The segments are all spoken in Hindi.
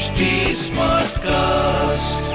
HD Smartcast.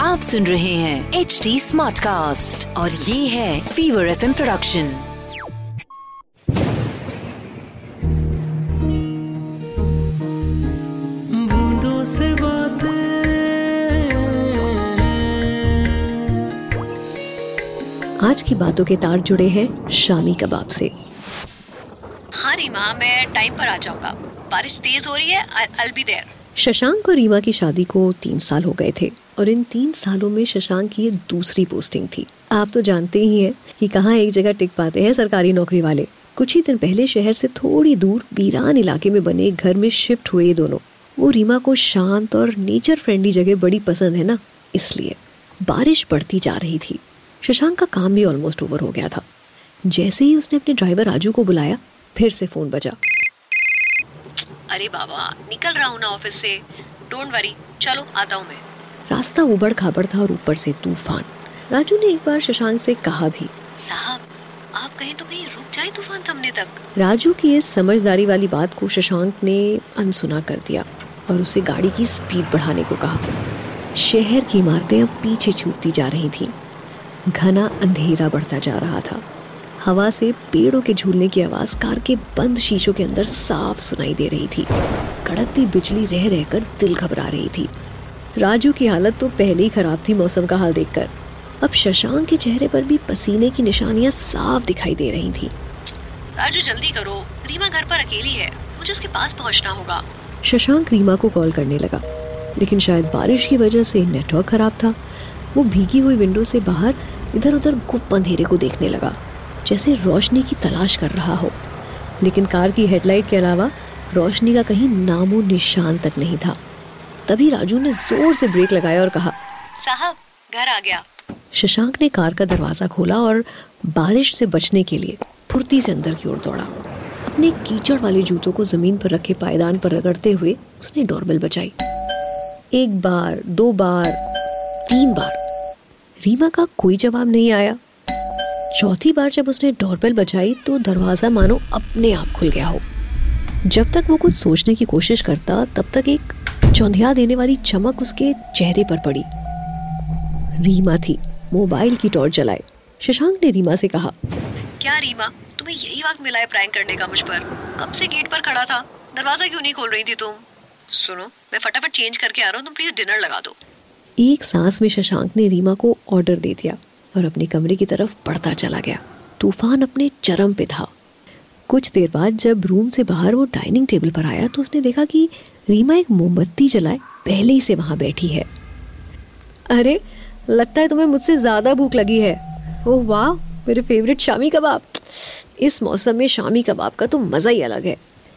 आप सुन रहे हैं एच डी स्मार्ट कास्ट और ये है फीवर एफ़ प्रोडक्शन बूंदों से बातें आज की बातों के तार जुड़े हैं शामी कबाब से। हाँ रीमा मैं टाइम पर आ जाऊँगा। बारिश तेज हो रही है आई बी देयर शशांक और रीमा की शादी को तीन साल हो गए थे और इन तीन सालों में शशांक की ये दूसरी पोस्टिंग थी। आप तो जानते ही हैं कि कहाँ एक जगह टिक पाते हैं सरकारी नौकरी वाले। कुछ ही दिन पहले शहर से थोड़ी दूर बीरान इलाके में बने एक घर में शिफ्ट हुए ये दोनों। वो रीमा को शांत और नेचर फ्रेंडली जगह बड़ी पसंद है ना, इसलिए बारिश बढ़ती जा रही थी। शशांक का काम भी ऑलमोस्ट ओवर हो गया था। जैसे ही उसने अपने ड्राइवर राजू को बुलाया, फिर से फ़ोन बजा। अरे बाबा निकल रहा हूँ ना ऑफ़िस से। डोंट वरी चलो आता हूँ मैं। रास्ता उबड़ खाबड़ था और ऊपर से तूफ़ान। राजू ने एक बार शशांक से कहा भी साहब आप कहीं तो कहीं रुक जाए तूफ़ान थमने तक। राजू की इस समझदारी वाली बात को शशांक ने अनसुना कर दिया और उसे गाड़ी की स्पीड बढ़ाने को कहा। शहर की इमारतें अब पीछे छूटती जा रही थीं। घना अंधेरा बढ़ता जा रहा था। हवा से पेड़ों के झूलने की आवाज़ कार के बंद शीशों के अंदर साफ़ सुनाई दे रही थी। कड़कती बिजली रह रहकर दिल घबरा रही थी। राजू की हालत तो पहले ही खराब थी मौसम का हाल देखकर। अब शशांक के चेहरे पर भी पसीने की निशानियाँ साफ़ दिखाई दे रही थी। राजू जल्दी करो। रीमा घर पर अकेली है। मुझे उसके पास पहुँचना होगा। शशांक रीमा को कॉल करने लगा। लेकिन शायद बारिश की वजह से नेटवर्क खराब था। वो भीगी हुई विंडो से बाहर इधर उधर गुप्त अंधेरे को देखने लगा। जैसे रोशनी की तलाश कर रहा हो। लेकिन कार की हेडलाइट के अलावा रोशनी का कहीं नामो निशान तक नहीं था। तभी राजू ने ज़ोर से ब्रेक लगाया और कहा साहब घर आ गया। शशांक ने कार का दरवाज़ा खोला और बारिश से बचने के लिए फुर्ती से अंदर की ओर दौड़ा। अपने कीचड़ वाले जूतों को ज़मीन पर रखे पायदान पर रगड़ते हुए उसने डोरबेल बचाई एक बार दो बार तीन बार। रीमा का कोई जवाब नहीं आया। चौथी बार जब उसने डोरबेल बजाई तो दरवाज़ा मानो अपने आप खुल गया हो। जब तक वो कुछ सोचने की कोशिश करता तब तक एक चौंधिया देने वाली चमक उसके चेहरे पर पड़ी। रीमा थी मोबाइल की टॉर्च जलाए। शशांक ने रीमा से कहा क्या रीमा तुम्हें यही वक्त मिला है प्रैंक करने का मुझ पर? कब से गेट पर खड़ा था? दरवाज़ा क्यों नहीं खोल रही थी तुम? सुनो मैं फटाफट चेंज करके आ रहा हूँ तुम प्लीज़ डिनर लगा दो। एक सांस में शशांक ने रीमा को ऑर्डर दे दिया। और अपने कमरे की तरफ़ बढ़ता चला गया। तूफ़ान अपने चरम पे था। कुछ देर बाद जब रूम से बाहर वो डाइनिंग टेबल पर आया तो उसने देखा कि रीमा एक मोमबत्ती जलाए, पहले ही से वहाँ बैठी है। अरे, लगता है तुम्हें मुझसे ज़्यादा भूख लगी है। ओह, वाह, मेरे फेवरेट शामी कबाब। इस मौसम में शामी कबाब का तो मज़ा ही अलग है।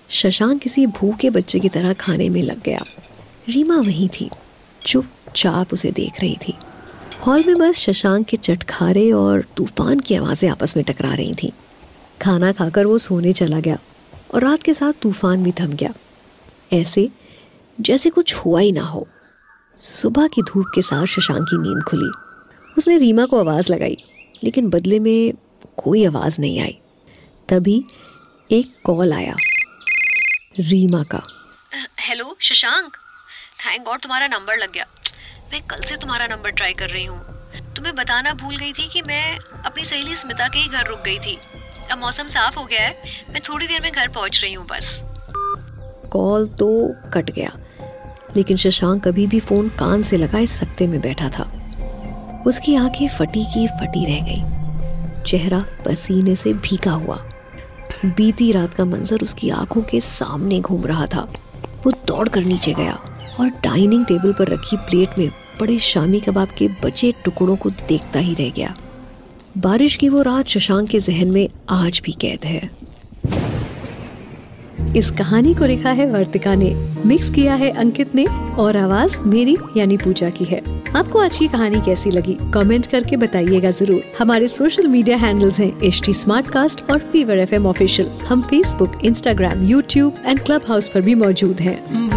शशांक किसी भूखे बच्चे की तरह खाने में लग गया। रीमा वहीं थी, चुपचाप उसे देख रही थी। हॉल में बस शशांक के चटखारे और तूफ़ान की आवाज़ें आपस में टकरा रही थीं। खाना खाकर वो सोने चला गया और रात के साथ तूफ़ान भी थम गया। ऐसे जैसे कुछ हुआ ही ना हो। सुबह की धूप के साथ शशांक की नींद खुली। उसने रीमा को आवाज़ लगाई, लेकिन बदले में कोई आवाज़ नहीं आई। तभी एक कॉल आया, रीमा का। हेलो, शशांक? थैंक गॉड तुम्हारा नंबर लग गया। मैं कल से तुम्हारा नंबर ट्राई कर रही हूँ। तुम्हें बताना भूल गई थी कि मैं अपनी सहेली स्मिता के ही घर रुक गई थी। अब मौसम साफ़ हो गया है, मैं थोड़ी देर में घर पहुँच रही हूँ बस। कॉल तो कट गया, लेकिन शशांक अभी भी फ़ोन कान से लगाए सकते में बैठा था। उसकी आँखें फटी की फटी रह गई। चेहरा पसीने से भीगा हुआ। बीती रात का मंजर उसकी आँखों के सामने घूम रहा था। वो दौड़ कर नीचे गया। और डाइनिंग टेबल पर रखी प्लेट में बड़े शामी कबाब के बचे टुकड़ों को देखता ही रह गया। बारिश की वो रात शशांक के जहन में आज भी कैद है। इस कहानी को लिखा है वर्तिका ने मिक्स किया है अंकित ने, और आवाज़ मेरी यानी पूजा की है। आपको आज की कहानी कैसी लगी? कमेंट करके बताइएगा ज़रूर। हमारे सोशल मीडिया हैंडल्स हैं एच टी और फीवर एफ़ एम ऑफिशियल हम Facebook Instagram YouTube and Clubhouse पर भी मौजूद हैं।